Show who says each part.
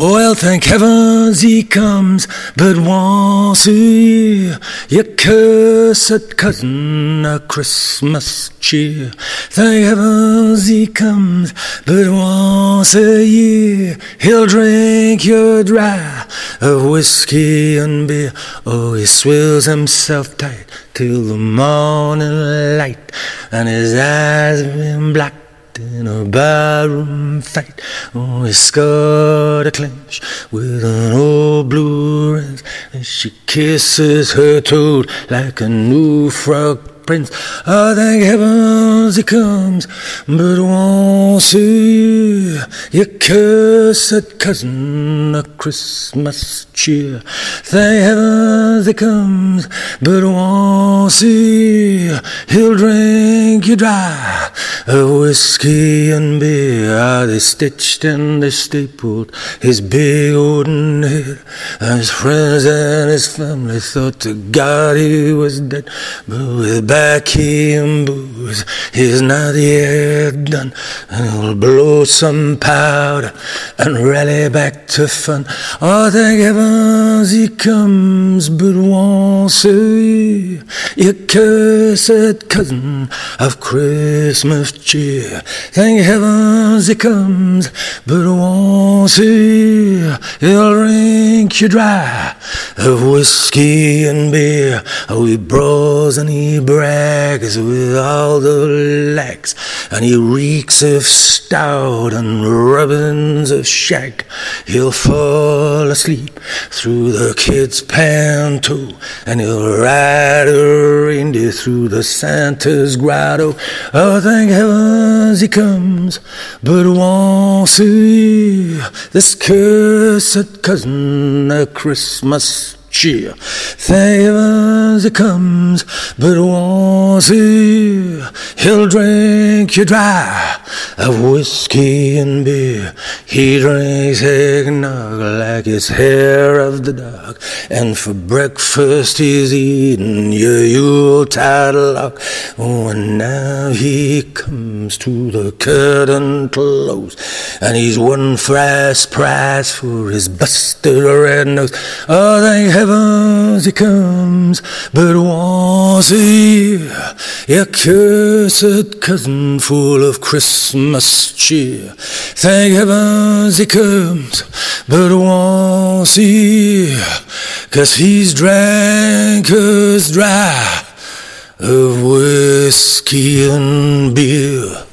Speaker 1: Well, thank heavens he comes but once a year. your cursed cousin a Christmas cheer. Thank heavens he comes but once a year. He'll drink your dry of whiskey and beer. Oh, he swills himself tight till the morning light, and his eyes been black in a barroom fight. Oh, he scored a clinch with an old blue rose, and she kisses her toad like a new frog prince. Oh, thank heavens he comes, but once a year. You cursed cousin a Christmas cheer. Thank heavens he comes, but a year. He'll drink you dry of whiskey and beer. They stitched and they stapled his big wooden. His friends and his family thought to God he was dead. But with baccy and booze, he's not yet done. And he'll blow some powder and rally back to fun. Oh, thank heavens he comes but once a year. You cursed cousin of Christmas cheer. Thank heavens he comes, but once a year he'll drink you dry of whiskey and beer. He brawls and he brags with all the lags, and he reeks of stout and rubbins of shag. He'll fall asleep through the kid's panto, and he'll ride a through the Santa's grotto. Oh, thank heavens he comes, but once a year. This cursed cousin of Christmas cheer. Thank heavens he comes, but once a year. He'll drink you dry of whiskey and beer. He drinks eggnog like it's hair of the dog. And for breakfast he's eating your Yuletide log. Oh, and now he comes to the curtain close. And he's one fast prize for his busted red nose. Oh, thank heavens he comes, but once a year. You cursed cousin full of Christmas cheer. Thank heavens he comes, but a year. Cause he's drank us dry of whiskey and beer.